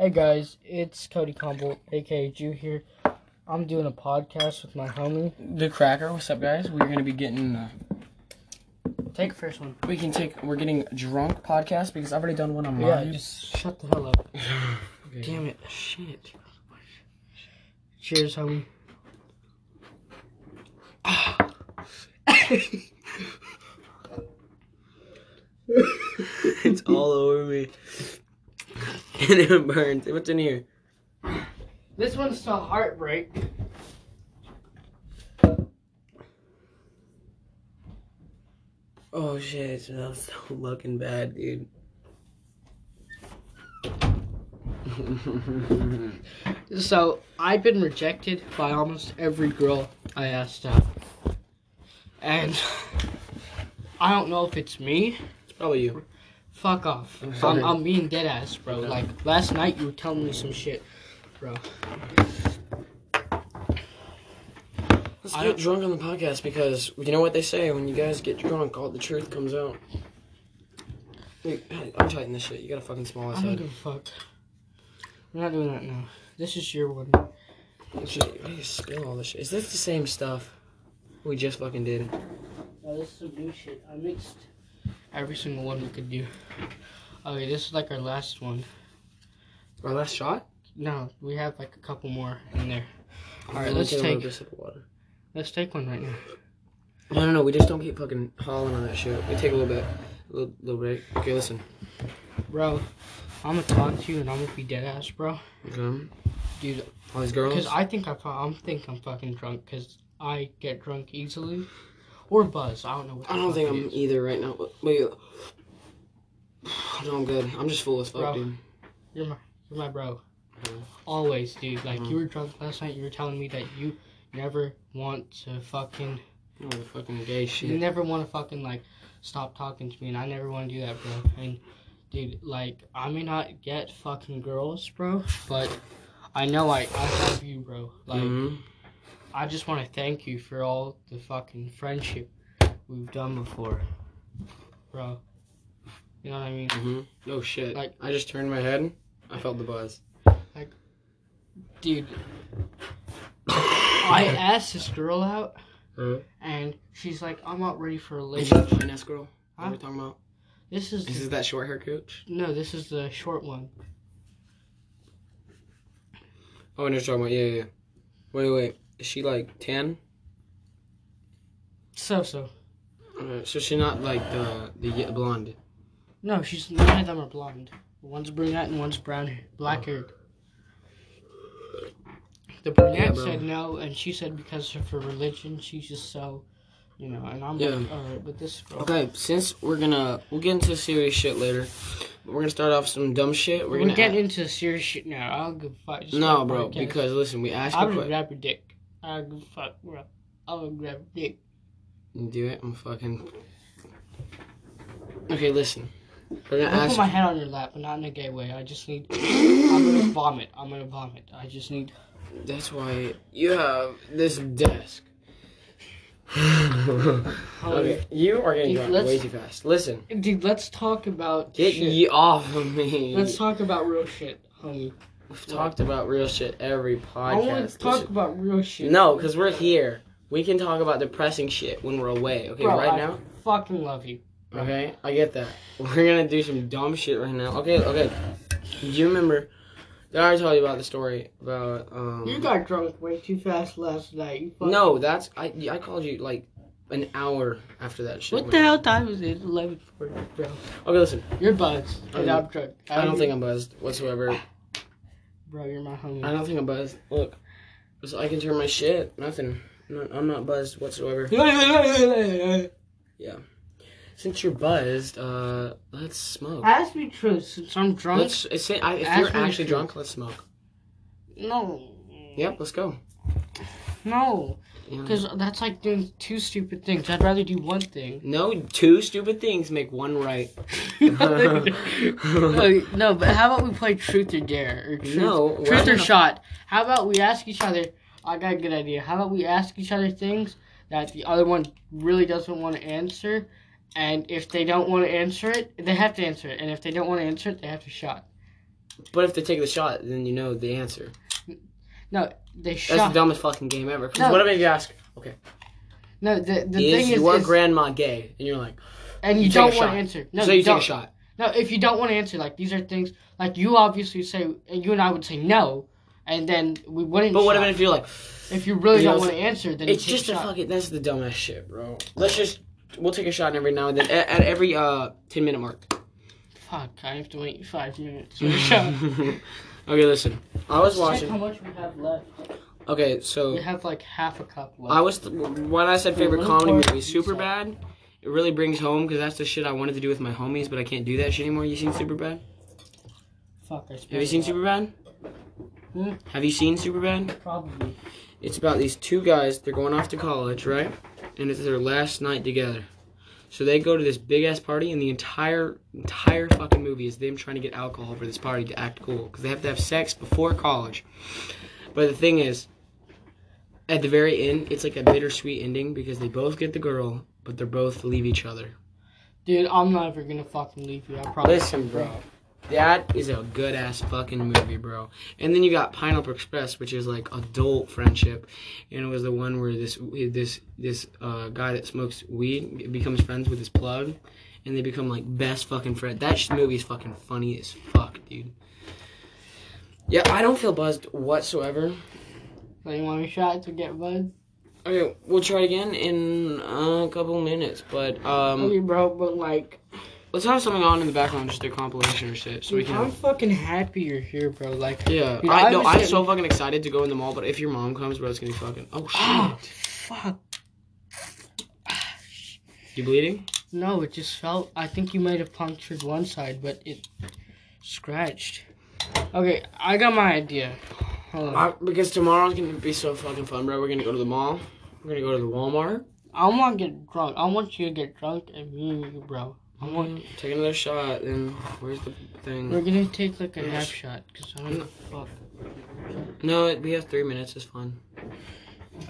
Hey guys, it's Cody Conbolt, aka Jew here. I'm doing a podcast with my homie. The Cracker. What's up, guys? We're gonna be getting. Uh, Take the first one. we can take. We're getting drunk podcast because I've already done one on Yeah, mine. just shut the hell up. Okay. Damn it. Shit. Cheers, homie. it's all over me. and it burns. What's in here? This one's to heartbreak. Oh shit! It smells so looking bad, dude. So, I've been rejected by almost every girl I asked out. And I don't know if it's me. it's probably you. Fuck off. I'm I'm, being dead ass, bro. Like, last night you were telling me some shit, bro. Let's I get don't- drunk on the podcast because you know what they say when you guys get drunk, all the truth comes out. Wait, hey, I'm tighten this shit. You got a fucking small I ass don't head. give a fuck. We're not doing that now. This is your one. It's just, why do you spill all this shit? Is this the same stuff we just fucking did? Oh, this is some new shit. I mixed every single one we could do. Okay, this is like our last one. Our last shot? No, we have like a couple more in there. All right, let's take sip of water. let's take one right now. No, no, no. We just don't keep fucking hauling on that shit. We take a little bit, a little, little break. Okay, listen. Bro, I'm gonna talk to you and I'm gonna be dead ass, bro. Okay. Dude, All these girls. because I think I I'm think I'm fucking drunk because I get drunk easily, or buzz. I don't know. I don't think I'm is. either right now. But wait. No, I'm good. I'm just full as fuck, Bro. dude. You're my you're my bro. Mhm. Always, dude. Like Mhm. you were drunk last night. You were telling me that you never want to fucking Oh, the fucking gay shit. You never want to fucking like stop talking to me, and I never want to do that, bro. And dude, like I may not get fucking girls, bro, but I know I I have you, bro. Like Mhm. I just want to thank you for all the fucking friendship we've done before, bro. You know what I mean? Mhm. Oh shit. Like- I just turned my head. I felt the buzz. Like, dude, I asked this girl out, Huh? and she's like, "I'm not ready for a Is that relationship." fine ass girl? What are Huh? we talking about? This is This Is the, this that short hair coach? no, this is the short one. Oh, I know what you're talking about. Yeah, yeah. yeah. Wait, wait. Is she like tan? So so. Uh, so she's not like the the blonde. No, she's none of them are blonde. One's brunette and one's brown, hair, black haired. The brunette Yeah, said no, and she said because of her religion, she's just so, you know. And I'm Yeah. like, all right, but this girl. Okay, since we're gonna we'll get into serious shit later, but we're gonna start off some dumb shit. We're, We're, gonna a- into serious shit now. I don't give a fuck. Just no, bro. podcast. Because listen, we asked gonna grab your dick. I give fuck, bro. I'm gonna grab dick. Do it. I'm fucking. Okay, listen. I'm gonna ask. put my hand on your lap, but not in a gay way. I just need. I'm gonna vomit. I'm gonna vomit. I just need. That's why you have this desk. Okay, you are getting Dude, drunk let's- way too fast. Listen, Dude, let's talk about get shit. ye off of me. Let's talk about real shit, homie. We've talked about real shit every podcast. I want to talk about real shit. No, because we're here. We can talk about depressing shit when we're away. Okay, Bro, right I now. fucking love you. Okay, I get that. We're gonna do some dumb shit right now. Okay, okay. Do you remember? Did I tell you about the story about um? You got drunk way too fast last night. No, that's I. I called you like an hour after that shit. What went the hell time is it? Eleven forty, bro. Okay, listen. You're buzzed, and I'm drunk. I don't think I'm buzzed whatsoever. Bro, you're my homie. I don't think I'm buzzed. Look, so I can turn my shit. Nothing. No, I'm not buzzed whatsoever. Yeah. Since you're buzzed, uh, let's smoke. Ask me truth, since I'm drunk. Let's say I, if you're actually drunk, let's smoke. No. Yep, let's go. No. Because that's like doing two stupid things. I'd rather do one thing. No, two stupid things make one right. no, no, but how about we play truth or dare or truth, No, truth or shot? How about we ask each other? I got a good idea. How about we ask each other things that the other one really doesn't want to answer, and if they don't want to answer it, they have to answer it, and if they don't want to answer it, they have to shot. But if they take the shot, then you know the answer. No, they That's the dumbest fucking game ever. Because No. what if you ask, okay. no, the the is thing is, your is- grandma gay? And you're like, and you, you don't want to answer. No, so you, take don't. a shot. No, if you don't want to answer, like these are things like you obviously say, and you and I would say no, and then we wouldn't. But what shot. if you're like, if you really you don't know, want to answer? Then it's you take just a shot. fucking, that's the dumbest shit, bro. Let's just, we'll take a shot every now and then at, at every uh 10 minute mark. Fuck, I have to wait five minutes for a shot. okay, listen. I was Check how watching. much we have left. Okay, so We have like half a cup left. I was when I said favorite comedy movie, Superbad. It really brings home because that's the shit I wanted to do with my homies, but I can't do that shit anymore. You seen Superbad? Fuck, I Have you seen Superbad? Hmm? Have you seen Superbad? Probably. It's about these two guys. They're going off to college, right? And it's their last night together. So they go to this big ass party, and the entire entire fucking movie is them trying to get alcohol for this party to act cool because they have to have sex before college. But the thing is, at the very end, it's like a bittersweet ending because they both get the girl, but they're both leave each other. Dude, I'm never gonna fucking leave you. I promise. Listen, bro. That is a good ass fucking movie, bro. And then you got Pineapple Express, which is like adult friendship, and it was the one where this this this uh, guy that smokes weed becomes friends with his plug, and they become like best fucking friends. That sh- movie is fucking funny as fuck, dude. Yeah, I don't feel buzzed whatsoever. So you want a shot to get buzzed? Okay, we'll try it again in uh, a couple minutes, but um, okay, bro, but like, let's have something on in the background, just a compilation or shit, so we can. I'm fucking happy you're here, bro. Like, Yeah, Dude, I, I no, I'm so fucking excited to go in the mall. But if your mom comes, bro, it's gonna be fucking. Oh shit! ah, fuck. You bleeding? No, it just felt. I think you might have punctured one side, but it scratched. Okay, I got my idea. Hold on. Uh, because tomorrow's gonna be so fucking fun, bro. We're gonna go to the mall. We're gonna go to the Walmart. I want to get drunk. I want you to get drunk and me and you, bro. I want. Mm, Take another shot. Then where's the thing? We're gonna take like a half shot, cause I don't fuck. No, it- we have three minutes. It's fine.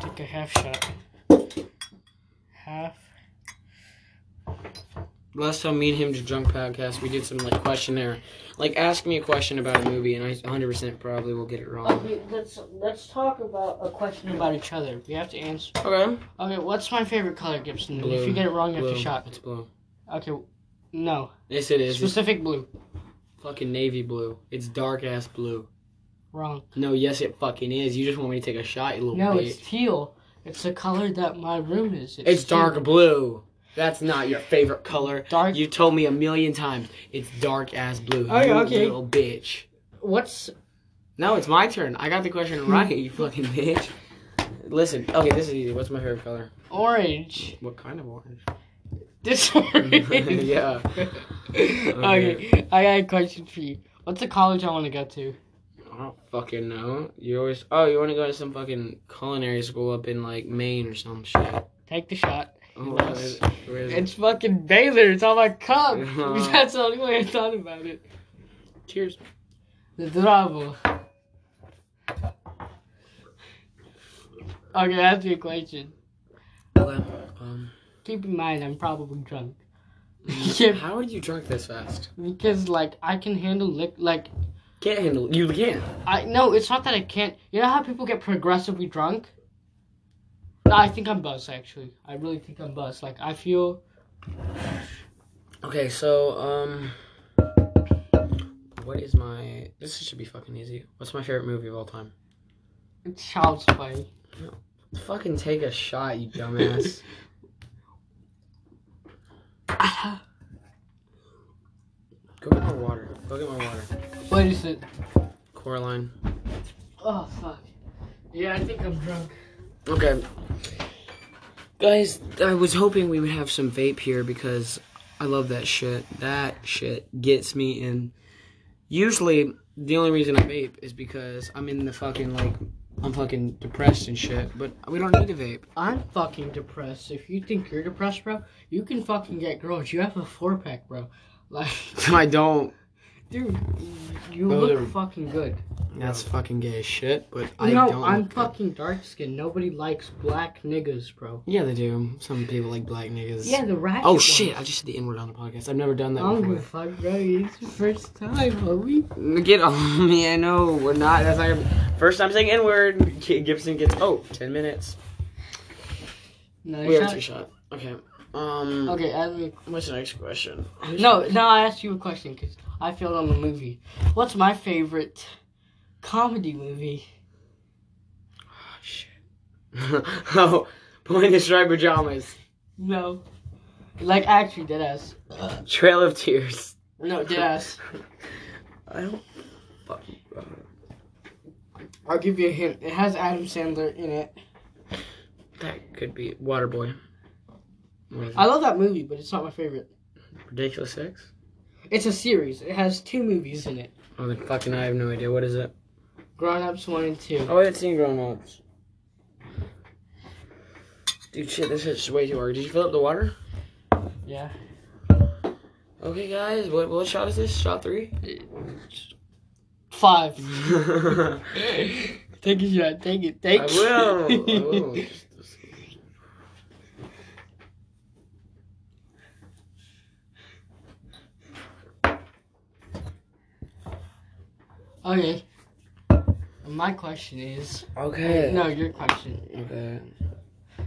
Take a half shot. Half. Last time me and him did drunk podcast, we did some like questionnaire, like ask me a question about a movie, and I 100% probably will get it wrong. Okay, let's let's talk about a question about each other. We have to answer. Okay. Okay, what's my favorite color, Gibson? Blue. If you get it wrong, you have Blue. to shot. It's blue. Okay, no. Yes, it is. It's Specific blue. fucking navy blue. It's dark ass blue. Wrong. No, yes, it fucking is. You just want me to take a shot, you little No, bitch. it's teal. It's the color that my room is. It's teal. dark blue. That's not your favorite color. Dark. You told me a million times it's dark ass blue. Okay, you okay. little bitch. What's No, it's my turn. I got the question right, you fucking bitch. Listen, okay, this is easy. What's my favorite color? orange? What kind of orange? This orange. yeah. okay, I got a question for you. What's the college I want to go to? I don't fucking know. You always. Oh, you want to go to some fucking culinary school up in like Maine or some shit. Take the shot. Oh, where is it? Where is it? It's fucking Baylor. It's on my cup. That's the only way I thought about it. Cheers. The Bravo. Okay, that's the question. Okay. Keep in mind, I'm probably drunk. How are you drunk this fast? because like I can handle lick. Like Can't handle. You can't. I no, it's not that I can't. You know how people get progressively drunk? No, I think I'm buzzed. Actually, I really think I'm buzzed. Like I feel. Okay, so um, what is my? This should be fucking easy. What's my favorite movie of all time? It's child's play. Fucking take a shot, you dumbass. Go get my water. Go get my water. what is it? Coraline. Oh fuck. Yeah, I think I'm drunk. Okay. Guys, I was hoping we would have some vape here because I love that shit. That shit gets me in. Usually, the only reason I vape is because I'm in the fucking, like, I'm fucking depressed and shit, but we don't need a vape. I'm fucking depressed. If you think you're depressed, bro, you can fucking get girls. You have a four pack, bro. Like, I don't. Dude, you Oh, look they're- fucking good. That's fucking gay as shit, but I no, don't. I'm look good. fucking dark skinned. Nobody likes black niggas, bro. Yeah, they do. Some people like black niggas. Yeah, the ratchet. Oh ones. shit! I just said the N word on the podcast. I've never done that I don't give before. fuck, bro. It's your first time, homie. Get on me! I know we're not. That's not gonna- first time saying N word. Gibson gets oh 10 minutes. No, We have shut- two shot. Okay. Um. Okay, me. What's the next question? No, no, I asked you a question because I failed on the movie. What's my favorite comedy movie? Oh, shit. oh, Boy in the Striped Pajamas. No. Like, actually, deadass. Trail of Tears. No, deadass. I don't fucking. I'll give you a hint. It has Adam Sandler in it. That could be Waterboy. It? I love that movie, but it's not my favorite. Ridiculous Six? It's a series. It has two movies in it. Oh, then fucking I have no idea. What is it? Grown Ups 1 and 2. Oh, I haven't seen Grown Ups. Dude, shit, this is way too hard. Did you fill up the water? Yeah. Okay, guys, what what shot is this? Shot three? Five. I take a shot. Take it. Take it. will. I will. Just- just- Okay. My question is. Okay. No, your question. Okay.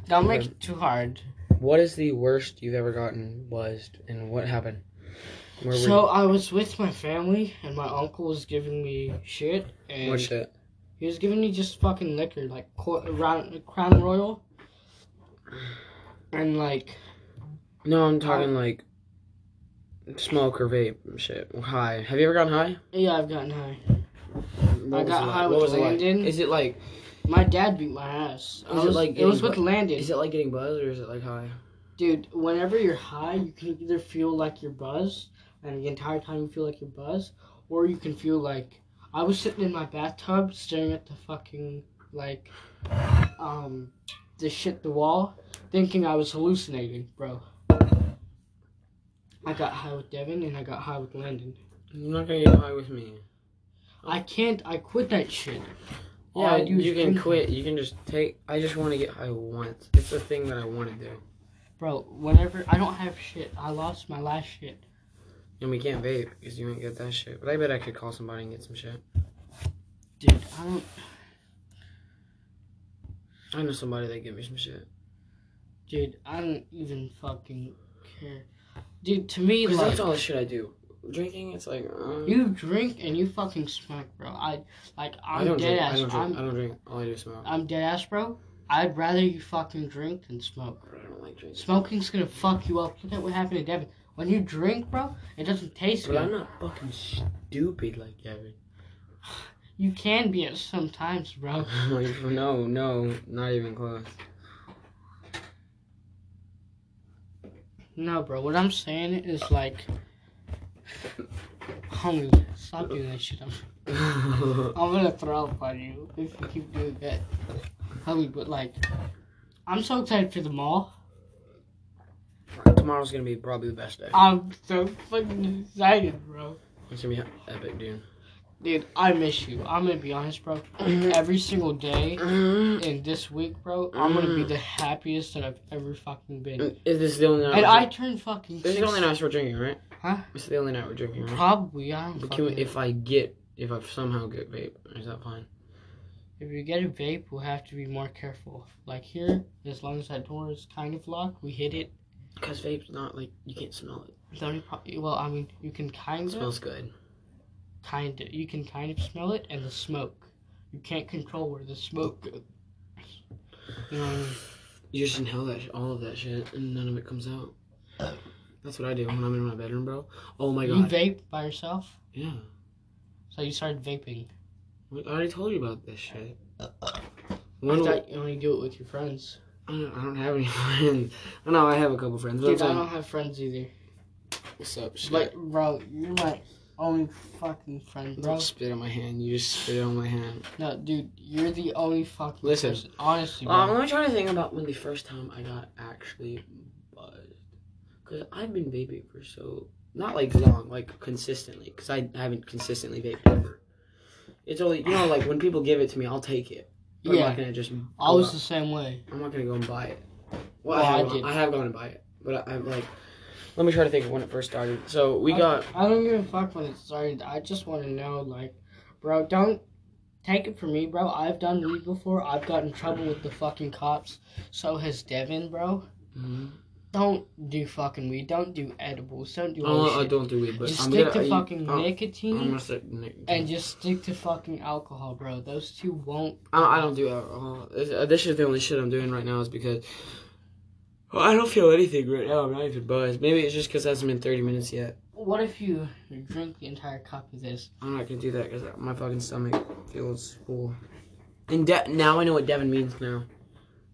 Don't make it too hard. What is the worst you've ever gotten buzzed, and what happened? Where So I was with my family, and my uncle was giving me shit, and What shit? he was giving me just fucking liquor, like co- Crown Royal, and like No, I'm talking like smoke or vape shit. High. Have you ever gotten high? yeah, I've gotten high. What was got it like? high What with was it like? Landon. Is it like My dad beat my ass. I Is it was, like it was with bu- Landon. is it like getting buzzed or is it like high? Dude, whenever you're high, you can either feel like you're buzzed, and the entire time you feel like you're buzzed, or you can feel like I was sitting in my bathtub staring at the fucking like um the shit the wall, thinking I was hallucinating, bro. I got high with Devin and I got high with Landon. You're not gonna get high with me. I can't. I quit that shit. All I Yeah, you can quit. You can just take. I just want to get high once. It's a thing that I want to do, Bro, whatever. I don't have shit, I lost my last shit. and we can't vape because you ain't get that shit. But I bet I could call somebody and get some shit. Dude, I don't. I know somebody that give me some shit. Dude, I don't even fucking care. Dude, to me, like, that's all the shit I do. Drinking, it's like. Uh, you drink and you fucking smoke, bro. I, like, I I'm don't dead drink. I ass. don't drink. I'm, I don't drink. All I do is smoke. I'm dead ass, bro. I'd rather you fucking drink than smoke. I don't like drinking. Smoking's gonna fuck you up. Look at what happened to Devin. When you drink, bro, it doesn't taste But I'm not fucking stupid like Devin. You can be at some times, bro. no, no, not even close. No, bro. What I'm saying is like, homie, stop doing that shit. I'm, I'm gonna throw up on you if you keep doing that, homie. But like, I'm so excited for the mall. Tomorrow's gonna be probably the best day. I'm so fucking excited, bro. It's gonna be epic, dude. Dude, I miss you. I'm gonna be honest, bro. Every single day in this week, bro, I'm gonna be the happiest that I've ever fucking been. Is this the only night? And I turned fucking. This is the only night we're drinking, right? Huh? Is the only night we're drinking, right? Probably. I don't we, if I get, if I somehow get vape, is that fine? If you get a vape, we'll have to be more careful. Like here, as long as that door is kind of locked, we hit it. Because vape's not like you can't smell it. The only pro- well, I mean, you can kind It of, smells good. kind of, you can kind of smell it, and the smoke. You can't control where the smoke goes. You know what I mean? You just inhale that, sh- all of that shit, and none of it comes out. That's what I do when I'm in my bedroom, bro. Oh my god. You vape by yourself, Yeah. so you started vaping. I already told you about this shit. I When, thought you only do it with your friends. I don't, I don't have any friends. I know I have a couple friends. Dude, I'm I don't have friends either. What's up, shit? But bro, you're my only fucking friend, bro. Don't spit on my hand. You just spit on my hand. No, dude, you're the only fucking Listen. person. Honestly, bro. Um, let me try to think about when the first time I got actually Because I've been vaping for so not like long, like consistently, because I haven't consistently vaped ever. It's only you know like when people give it to me, I'll take it. But I'm not gonna just. I was out- the same way. I'm not gonna go and buy it. Well, Well, I, I have, did. I have gone and buy it, but I, I'm like, let me try to think of when it first started. So we I- got I don't give a fuck when it started. I just want to know, like, bro, don't take it from me, bro. I've done weed before. I've gotten in trouble with the fucking cops. So has Devin, bro. Mhm. Don't do fucking weed. Don't do edibles. Don't do all Oh, I don't do weed, but just I'm stick gonna, to fucking oh, nicotine I'm gonna stick Nick. and just stick to fucking alcohol, bro. Those two won't. I, I don't do alcohol. This, uh, this is the only shit I'm doing right now is because well, I don't feel anything right now. I'm not even buzzed. Maybe it's just because it hasn't been 30 minutes yet. What if you drink the entire cup of this? I'm not gonna do that because my fucking stomach feels full. And De- now I know what Devin means now.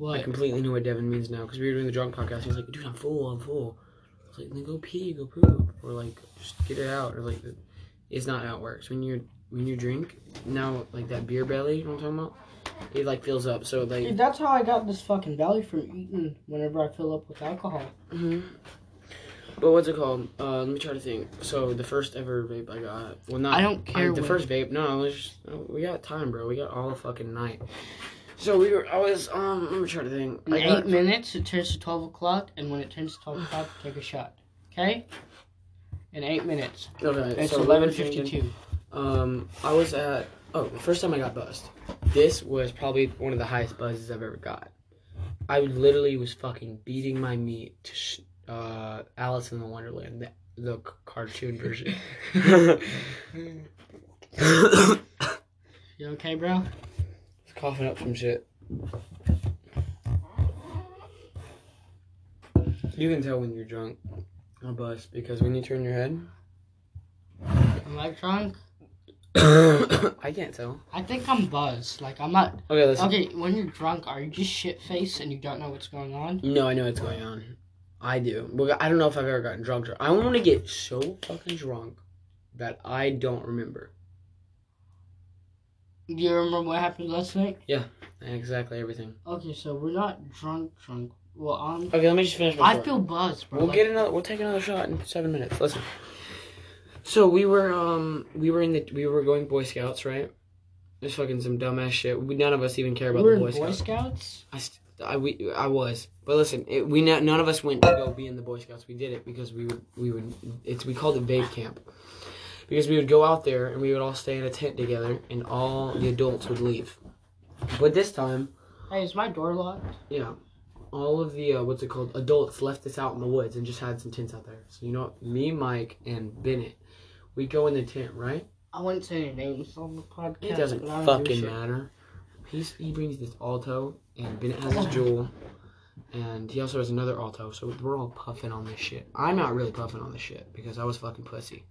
I completely know what Devin means now because we were doing the drunk podcast. He was like, "Dude, I'm full. I'm full." I was like, "Then go pee, go poop, or like just get it out." Or like, it's not how it works. When you when you drink now, like that beer belly, you know what I'm talking about? It like fills up. So like, Dude, that's how I got this fucking belly from eating whenever I fill up with alcohol. hmm But what's it called? Uh, let me try to think. So the first ever vape I got. Well, not. I don't care the when- first vape. No, it was just, oh, we got time, bro. We got all the fucking night. So we were. I was. Um. Let me try to think. In I eight got, minutes, it turns to 12 o'clock, and when it turns to 12 o'clock, take a shot. Okay? In eight minutes. okay. It's so 11.52. Um. I was at. Oh, the first time I got buzzed. This was probably one of the highest buzzes I've ever got. I literally was fucking beating my meat to sh- uh, Alice in the Wonderland, the, the c- cartoon version. You okay, bro? Just coughing up some shit. You can tell when you're drunk or buzzed because when you turn your head, Am I drunk? I can't tell. I think I'm buzzed. Like, I'm not. Okay, listen. Okay, when you're drunk, are you just shit faced and you don't know what's going on? No, I know what's going on. I do. But I don't know if I've ever gotten drunk. drunk. I want to get so fucking drunk that I don't remember Do you remember what happened last night? Yeah, exactly everything. Okay, so we're not drunk, drunk. Well, I'm. Okay, let me just finish my I story. feel buzzed, bro. We'll Like, get another. We'll take another shot in seven minutes. Listen. So we were um we were in the we were going Boy Scouts right? Just fucking some dumbass shit. We, none of us even care we about were the Boy Boy Scouts. I, st- I we I was, but listen, it, we n- none of us went to go be in the Boy Scouts. We did it because we would we would it's we called it vape camp because we would go out there and we would all stay in a tent together and all the adults would leave. But this time, Hey, is my door locked? yeah, all of the uh, what's it called adults left us out in the woods and just had some tents out there. So you know, what? me, Mike, and Bennett, we go in the tent, right? I wouldn't say any names on the podcast. It doesn't but I don't give a fucking matter. He's, he brings this alto, and Bennett has his Juul, and he also has another alto. So we're all puffing on this shit. I'm not really puffing on this shit because I was fucking pussy.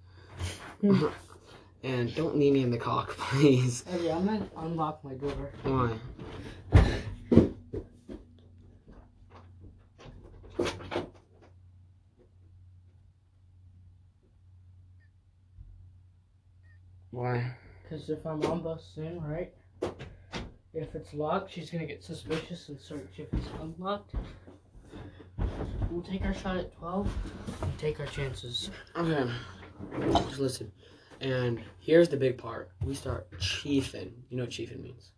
and don't knee me in the cock, please. Okay, I'm gonna unlock my door. Why? Why? Because if I'm on bus soon, right? If it's locked, she's gonna get suspicious and search if it's unlocked. We'll take our shot at 12 and take our chances. Okay. Just listen. And here's the big part. We start chiefing. You know what chiefing means?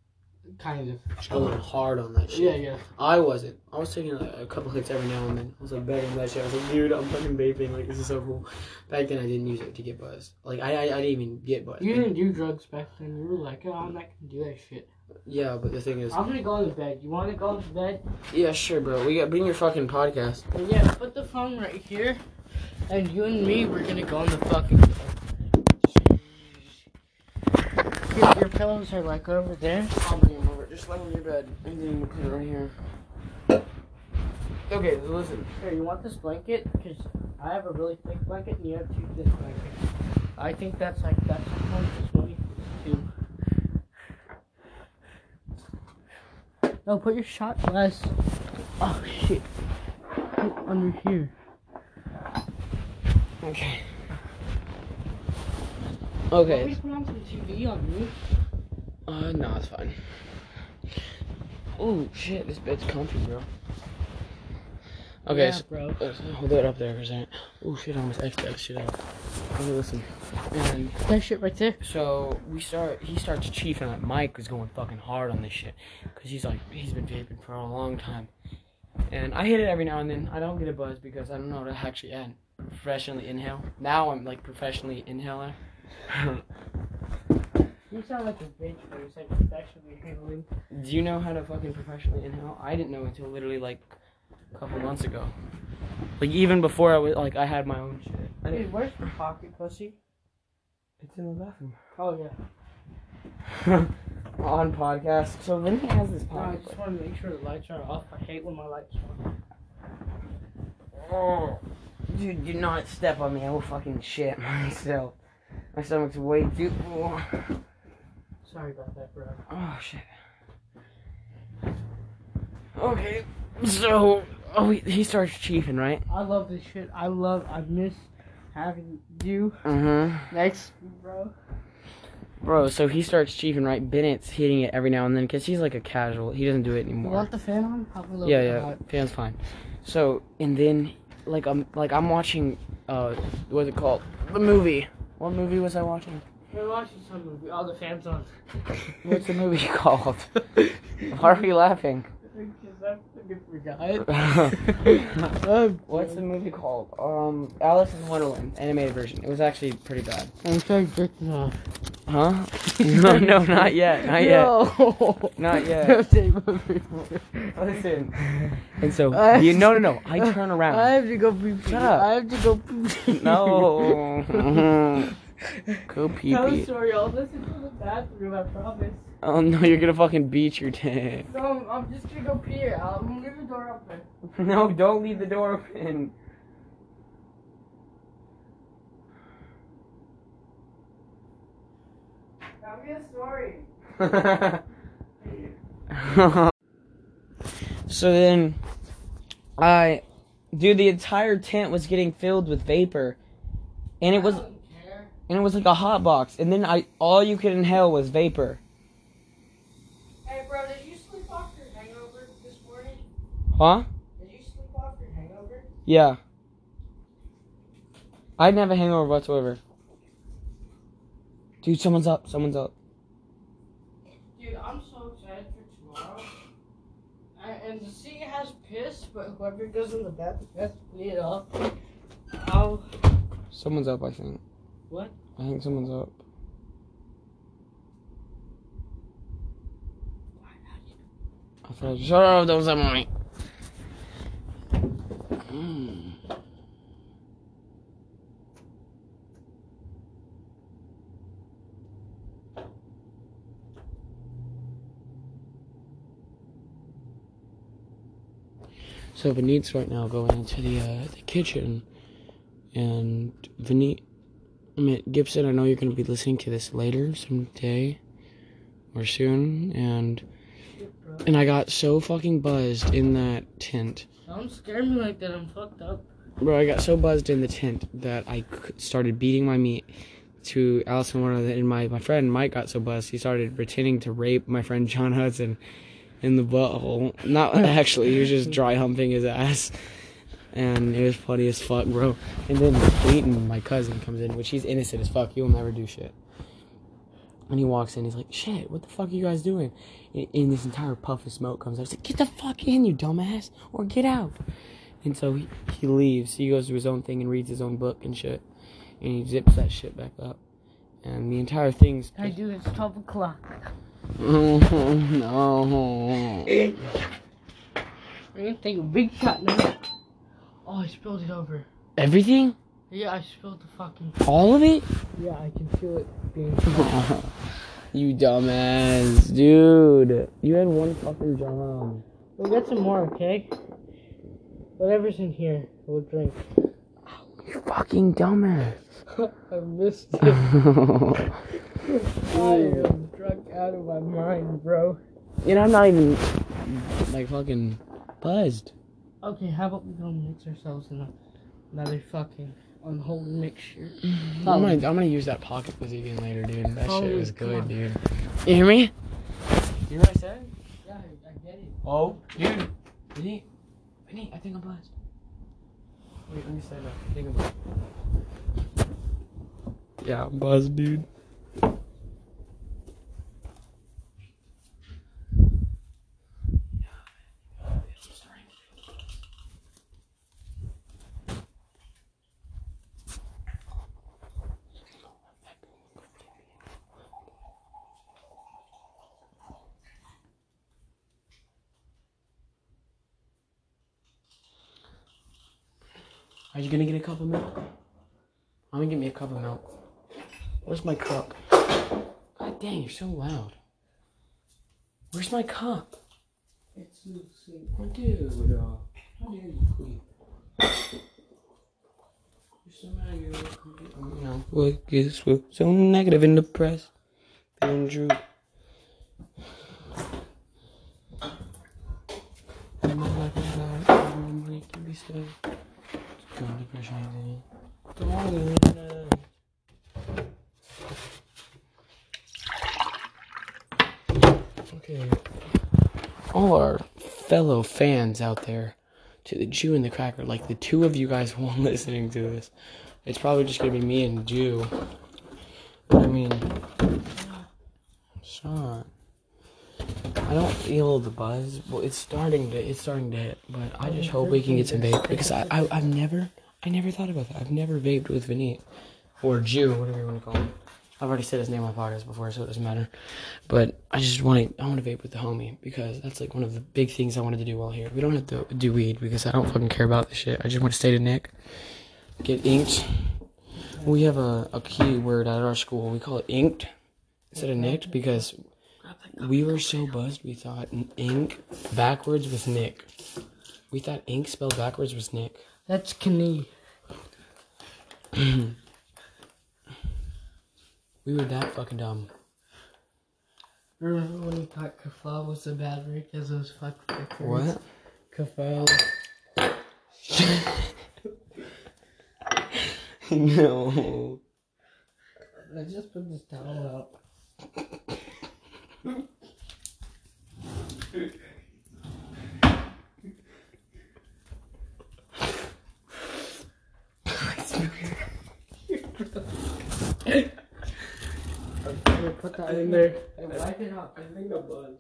Kind of. Going hard on that shit. Yeah, yeah. I wasn't. I was taking a, a couple hits every now and then. I was like begging that shit. I was like, dude, I'm fucking vaping. Like, this is so cool. Back then, I didn't use it to get buzzed. Like, I, I, I didn't even get buzzed. You didn't do drugs back then. You were like, oh, I'm not gonna do that shit. Yeah, but the thing is, I'm gonna go to bed. You wanna go to bed? yeah, sure, bro. We got bring your fucking podcast. Yeah, put the phone right here. And you and me, we're gonna go on the fucking. Your, your pillows are like over there. I'll bring him over. Just lay on your bed, and then we'll put it right here. Okay, so listen. Here, you want this blanket? Because I have a really thick blanket, and you have two thin blankets. I think that's like that's one, this one, two. No, put your shot glass. Oh shit! Put under here. Okay. Let me Okay. put on some TV on me. Uh, no, it's fine. Oh shit, this bed's comfy, bro. Okay, yeah, so, bro. uh, hold it up there for a second. Oh shit! I almost X'd that shit out. Okay, listen. And That shit right there. so we start. He starts chiefing. Like Mike was going fucking hard on this shit because he's like he's been vaping for a long time. And I hit it every now and then. I don't get a buzz because I don't know how to actually and professionally inhale. Now I'm like professionally inhaler. You sound like a bitch when you said professionally handling. Do you know how to fucking professionally inhale? I didn't know until literally like a couple months ago. Like even before I was like I had my own shit. I Dude, didn't, where's the pocket pussy? it's in the bathroom. Oh yeah. On podcast. So then he has this No, I just want to make sure the lights are off. I hate when my lights are on. Oh, dude, do not step on me. I will fucking shit myself. My stomach's way too. Oh, Sorry about that, bro. oh shit. Okay, so oh, he, he starts chiefing, right? I love this shit. I love. I miss having you Mm-hmm. next, bro. Bro, so he starts chiefing, right? Bennett's hitting it every now and then because he's like a casual. He doesn't do it You anymore. want the fan on? Yeah, yeah, fan's fine. So and then like I'm like I'm watching uh what's it called? The movie. What movie was I watching? We're watching some movie. All the fans on. What's the movie called? Why are we laughing? Because I forgot. oh, What's the movie called? Um, Alice in Wonderland, animated version. It was actually pretty bad. I'm trying jerking off. Huh? no, no, not yet, not yet, No. not yet. Listen. And so you no, no, no. I turn around. I have to go pee pee. Shut up. I have to go pee pee. No. Go pee I'm sorry, I'll listen to the bathroom, I promise. Oh no, you're gonna fucking beat your dick. No, I'm, I'm just gonna go pee. I'm gonna leave the door open. No, don't leave the door open. Tell me a story. so then, I, dude, the entire tent was getting filled with vapor, and it was, I don't care. and it was like a hot box, and then I, all you could inhale was vapor. Hey, bro, did you sleep off your hangover this morning? Huh? Did you sleep off your hangover? Yeah. I didn't have a hangover whatsoever. Dude, someone's up. Someone's up. Dude, I'm so excited for tomorrow. And, and the sea has piss, but whoever goes in the bathroom has to clean it up. I'll. Someone's up. I think. What? I think someone's up. I thought, shut up! Say mommy. Mm. So Vinit's right now going into the uh, the kitchen, and Vinit, I mean Gibson, I know you're gonna be listening to this later someday, or soon, and and I got so fucking buzzed in that tent, Don't scare me like that. I'm fucked up. bro. I got so buzzed in the tent that I started beating my meat to Allison Warner, and my my friend Mike got so buzzed he started pretending to rape my friend John Hudson in the butthole. Not actually, he was just dry humping his ass. And it was funny as fuck, bro. And then Peyton, my cousin, comes in, which he's innocent as fuck. He'll never do shit. And he walks in, he's like, shit, what the fuck are you guys doing? And, and this entire puff of smoke comes out. He's like, get the fuck in, you dumbass, or get out. And so he, he leaves. He goes to his own thing and reads his own book and shit. And he zips that shit back up. And the entire thing's. I do. It's 12 o'clock. Oh, no. I'm gonna take a big shot now. Oh, I spilled it over. Everything? Yeah, I spilled the fucking. All of it? Yeah, I can feel it being. you dumbass, dude. You had one fucking job. We'll get some more, okay? Whatever's in here, we'll drink. You fucking dumbass. I missed it. I am drunk out of my mind, bro. you know, I'm not even like fucking buzzed. Okay, how about we go mix ourselves in a, another fucking unholy mixture? I'm gonna, I'm gonna use that pocket pussy again later, dude. That shit was good, fuck. dude. You hear me? You hear what I said? Yeah, I, I get it. Oh, dude. Vinny, Vinny, I think I'm buzzed. Wait, let me say that. I think about it. Yeah, I'm buzzed, dude. Are you gonna get a cup of milk? I'm gonna get me a cup of milk. Where's my cup? God dang, you're so loud. Where's my cup? It's Lucy. Oh, dude, how dare you queen? You're so mad you're oh, you know, what so negative in the press? Feeling true. My life is loud, I'm gonna keep me still. Come depression, anxiety. Come on, Okay. All our fellow fans out there, to the Jew and the Cracker, like the two of you guys who are listening to this, it's probably just gonna be me and Jew. I mean, Sean, I don't feel the buzz. Well, it's starting to, it's starting to hit. But I just hope we can get some vape because I, I, I've never, I never thought about that. I've never vaped with Vinny or Jew, whatever you want to call him. I've already said his name on podcast before, so it doesn't matter. But I just want to, I want to vape with the homie because that's like one of the big things I wanted to do while here. We don't have to do weed because I don't fucking care about the shit. I just want to stay to Nick, get inked. We have a, a key word at our school. We call it inked instead of nicked because we were so buzzed we thought ink backwards was Nick. We thought ink spelled backwards was Nick. That's Kenny. We were that fucking dumb. Remember when you thought Kafal was a bad word because it was fuck Vickers? What? Kafal. no. Let's just put this towel up. Put that in there. Hey, wipe it up. I think I'm buzzed.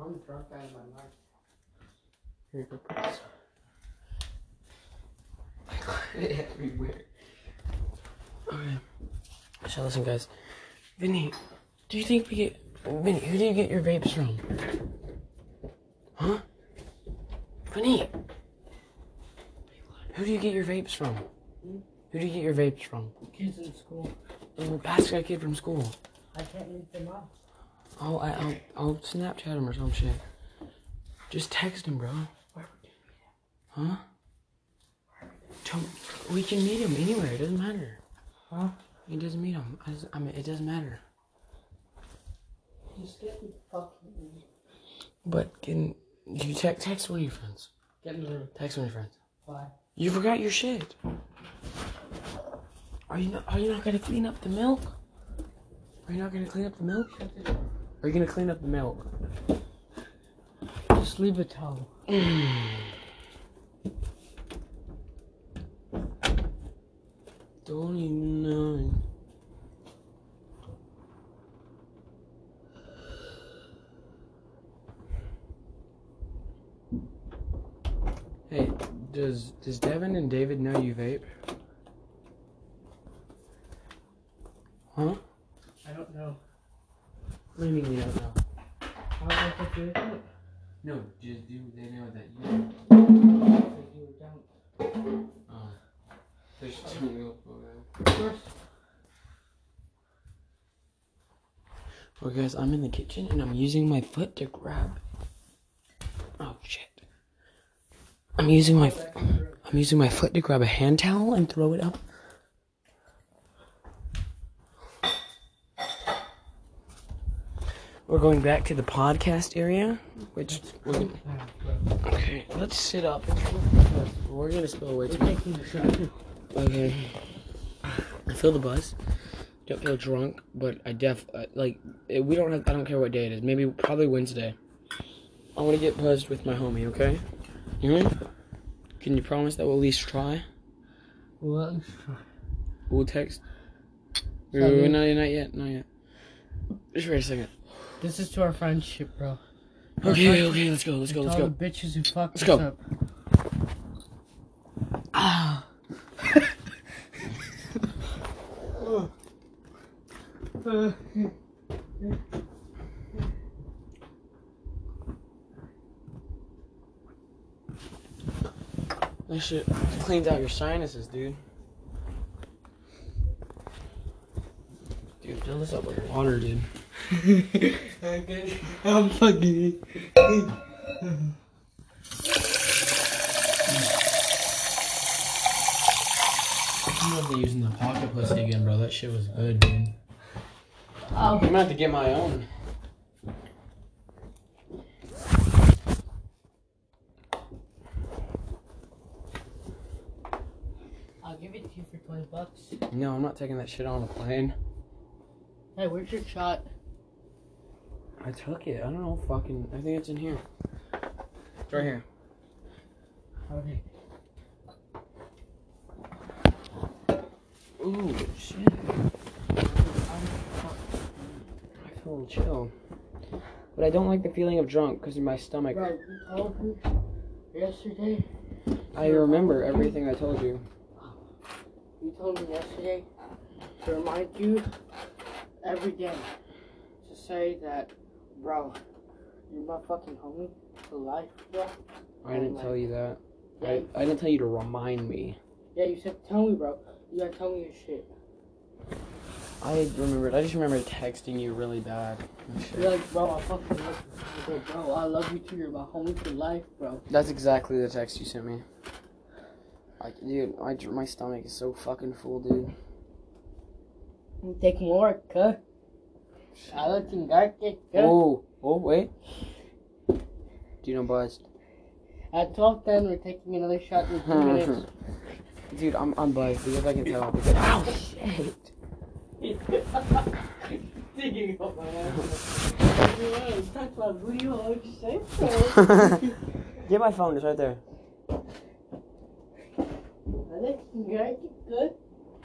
I'm drunk out of my mind. Here, go put this. Everywhere. Okay. So listen, guys. Vinny, do you think we get? Vinny, who do you get your vapes from? Huh? Vinny, who do you get your vapes from? Who do you get your vapes from? Kids in school. Oh, ask that kid from school. I can't meet them up. I'll, oh, I- I'll, I'll Snapchat him or some shit. Just text him, bro. Huh? Tell- we can meet him anywhere. It doesn't matter. Huh? It doesn't meet him. I, just- I mean, it doesn't matter. Just get me fucking. But can you text text one of your friends? Get in the room. Text one of your friends. Why? You forgot your shit. Are you not? Are you not gonna clean up the milk? Are you not gonna clean up the milk? Are you gonna clean up the milk? Just leave a towel. Don't even know. Hey, does does Devin and David know you vape? Huh? I don't know. What do you mean you don't know? How about if you don't? No, just do they know that you? Don't. Oh, there's two. First, Well, guys, I'm in the kitchen and I'm using my foot to grab. Oh shit! I'm using my I'm using my foot to grab a hand towel and throw it up. We're going back to the podcast area, which we're gonna, okay. Let's sit up. We're gonna spill way too much. Okay. I feel the buzz. Don't feel drunk, but I def uh, like we don't have. I don't care what day it is. Maybe probably Wednesday. I want to get buzzed with my homie. Okay. You? Can you promise that we'll at least try? Well, We'll text. Wait, Sorry. wait, wait, not, not yet, not yet. Just wait a second. this is to our friendship, bro. Okay, okay, let's go, let's go, let's all go. the bitches who fucked Let's us go. up. Ah. That shit cleans out your sinuses, dude. Dude, fill this up with water, dude. I'm fucking. I'm gonna be using the pocket pussy again, bro. That shit was good, dude. I'll, I'm gonna have to get my own. I'll give it to you for 20 bucks. No, I'm not taking that shit on a plane. Hey, where's your shot? I took it. I don't know, fucking. I think it's in here. It's right here. Okay. Ooh, shit. I feel chill. But I don't like the feeling of drunk because of my stomach. Told oh, me yesterday. I remember everything I told you. You told me yesterday to remind you every day to say that, bro, you're my fucking homie for life, bro. I didn't tell you that. Yeah, I, I didn't tell you to remind me. yeah, you said tell me, bro. You gotta tell me your shit. I remembered. I just remember texting you really bad. You're like, bro, I fucking love you. Bro, bro, I love you too. You're my homie for life, bro. That's exactly the text you sent me. Like, dude, I, my stomach is so fucking full, dude. Take more, cuz. I don't think I get good. Oh, oh, wait. Do you know Buzzed? At 12 10, we're taking another shot in two minutes. Dude, I'm, I'm buzzed because I can tell. Because, ow, shit. Digging up my ass. Talk about booty hole, what'd you say? Get my phone, it's right there. I think you got it good.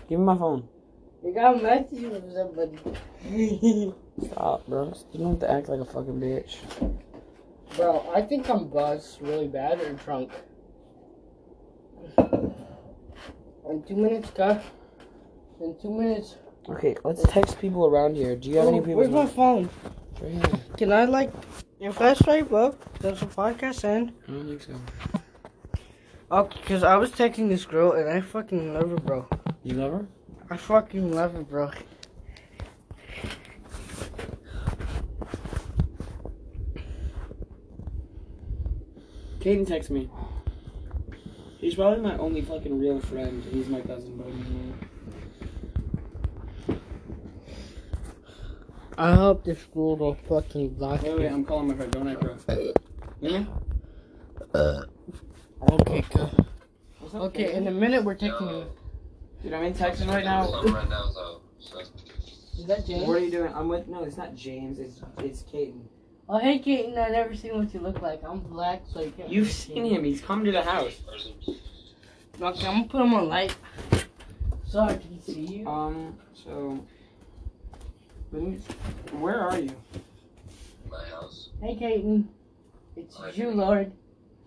Give me my phone. You got a message from somebody. Stop, bro. You don't have to act like a fucking bitch. Bro, I think I'm buzzed really bad or drunk. In two minutes, guy. In two minutes. Okay, let's text people around here. Do you have oh, any Oh, people? where's my phone? Right here. Can I, like, if that's right, bro, does the podcast end? I don't think so. Okay, because I was texting this girl and I fucking love her, bro. You love her? I fucking love her, bro. Caden texted me. He's probably my only fucking real friend. He's my cousin, but he's not. I hope this school don't fucking block Wait, me. wait, I'm calling my friend. Don't act rough. Yeah? Uh, Okay, good. What's up, Okay, in a minute we're taking. Dude, I'm in Texas right now. right now, though. So. Is that James? What are you doing? I'm with. No, it's not James. It's it's Caden. Oh, hey, Keaton, I never seen what you look like. I'm black, so you can't. You've seen him. He's come to the house. Okay, I'm gonna put him on light so I can see you. Um. So. me- Where are you? My house. Hey, Keaton. It's you, Lord.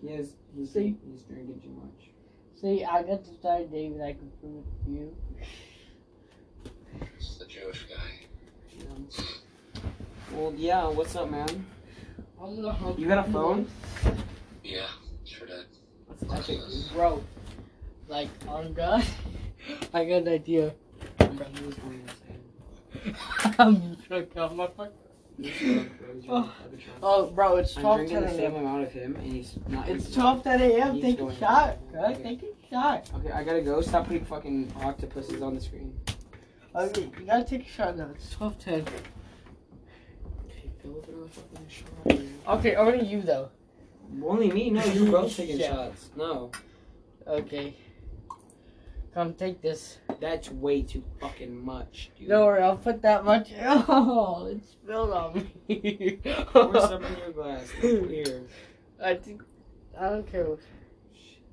He is. He's, See? he's drinking too much. See, I got to start David. I can prove it to you. It's the Jewish guy. Yeah. Well, yeah. What's up, man? I'm gonna hump You got a phone? Yeah, sure did. That's epic. Bro, like, on God, I got an idea. Bro, he was going insane. I'm drunk on my fuck. He's drunk, bro. He's drunk. I've been drunk. Oh, bro, it's I'm 12 drinking 10 the same amount of him, and he's not. It's drinking. 12 10 a.m. He's Take a shot, bro. Okay. Take a shot. Okay, I gotta go. Stop putting fucking octopuses on the screen. Okay, you gotta take a shot now. It's 12 10. Okay, fill up another fucking shot. dude. Okay, only you, though. Only me? No, you're both taking Yeah. shots. No, Okay. Come take this. that's way too fucking much, dude. Don't worry, I'll put that much. Oh, it spilled on me. Pour some in your glass. Here. I think. I don't care.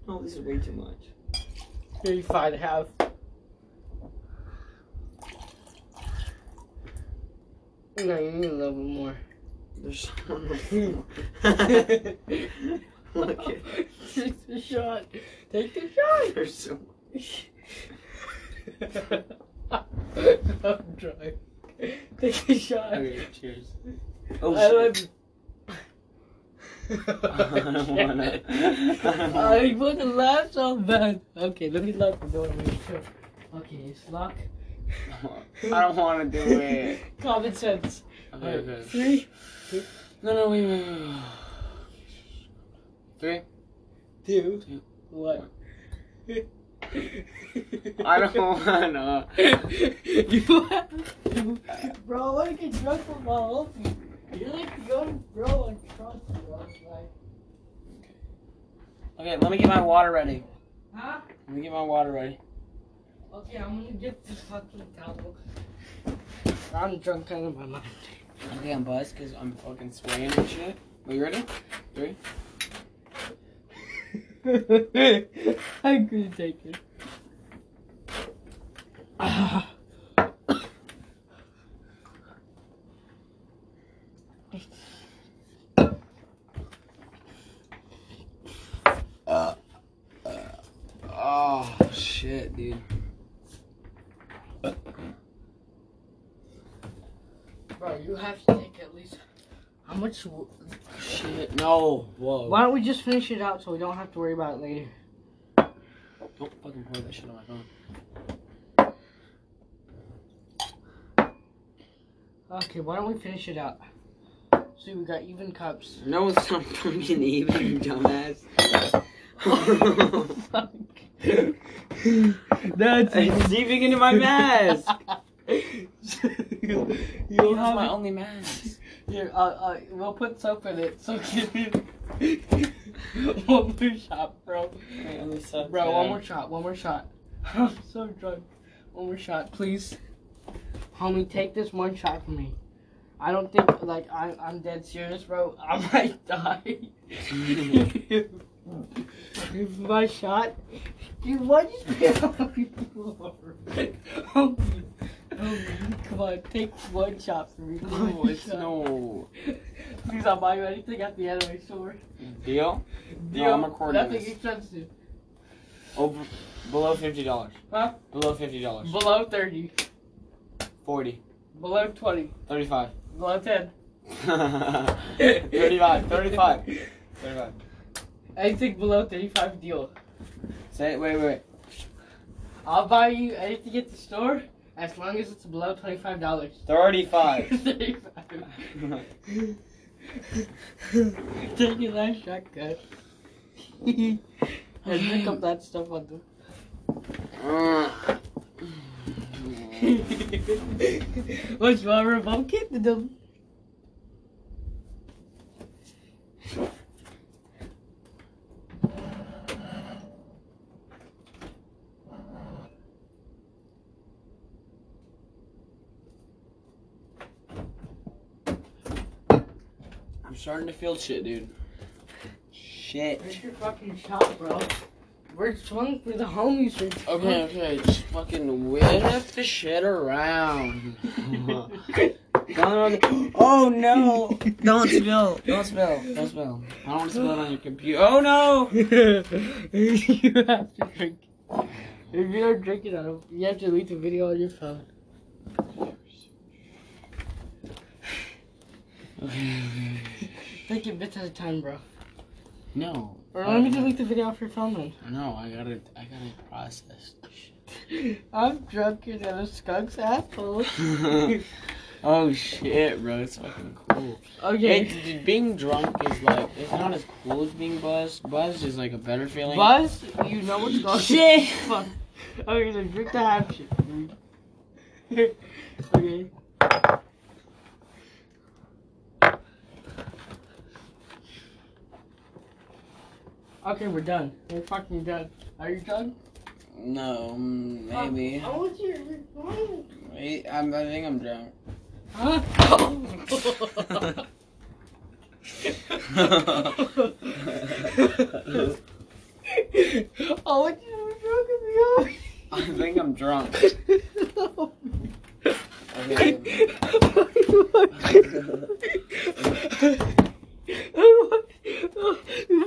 Oh, this is way too much. And a half. No, you need a little bit more. There's so much more. Look at Take the shot. Take the shot. There's so I'm drunk. Take a shot. Okay, cheers. Oh, I shit. love. I don't wanna. I want to laugh so bad. Okay, let me lock the door. Okay, it's locked. I don't want to do it. Common sense. Okay, Alright, okay. Three, No, no, wait, wait, wait. Three. two, Two. one. I don't wanna. you have to. Bro, I want to get drunk with my homie. You like to go to bro and trust you. I like, Okay, let me get my water ready. huh? Let me get my water ready. Okay, I'm gonna get this fucking towel. I'm drunk out of my mind. Okay, I'm buzzed because I'm fucking swaying and shit. Are you ready? Three. I couldn't take it. Ah. Oh shit, dude. Bro, you have to take at least. How much? W- Shit. No. Whoa. Why don't we just finish it out so we don't have to worry about it later? Don't fucking pour that shit on my phone. Okay, why don't we finish it out? See, we got even cups. No, it's not fucking even, you dumbass. Fuck. That's it's seeping into my mask. You'll That's have my only mask. Here, uh, uh, we'll put soap in it. So give me one more shot, bro. Bro, one more shot. One more shot. I'm so drunk. One more shot, please. Homie, take this one shot from me. I don't think like I, I'm dead serious, bro. I might die. Give my shot. Dude, why you spit on me before? Come on, take one shot for me. No, it's shot. no. Please, I'll buy you anything at the anime store. Deal? Deal. No, I'm recording Nothing this. expensive. Oh, Over, below fifty dollars. Huh? Below fifty dollars. Below 30. Forty. Below 20. Thirty-five. Below 10. Thirty-five. Thirty-five. Thirty-five. Anything below 35 deal. Say it. Wait, wait. I'll buy you anything at the store as long as it's below $25. Thirty-five. 35. Take your last shotgun. and pick up that stuff on the. Ah. What's my remote kit? The starting to feel shit, dude. Shit. Where's your fucking shot, bro? We're drunk for the homies. We're Okay, okay, just fucking whip the shit around. Don't- oh no! Don't spill! Don't spill! Don't spill! I don't want to spill it on your computer. Oh no! you have to drink. If you don't drink it, I don't, you have to delete the video on your phone. Okay, Take it bits at a time, bro. No. Or let me delete the video off your phone then. No, I gotta, I gotta process. I'm drunker than a skunk's asshole. oh shit, bro, it's fucking cool. Okay. It, being drunk is like, it's not as cool as being buzzed. Buzzed is like a better feeling. Buzz, you know what's going on? Shit! Fuck. Okay, then drink the half shit. okay. Okay, we're done. We're fucking done. Are you done? No, mm, maybe. I want you to drunk. Wait, I'm, I think I'm drunk. Huh? oh, what you I think I'm drunk. drunk Okay.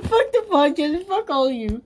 Fuck the podcast. Fuck all you.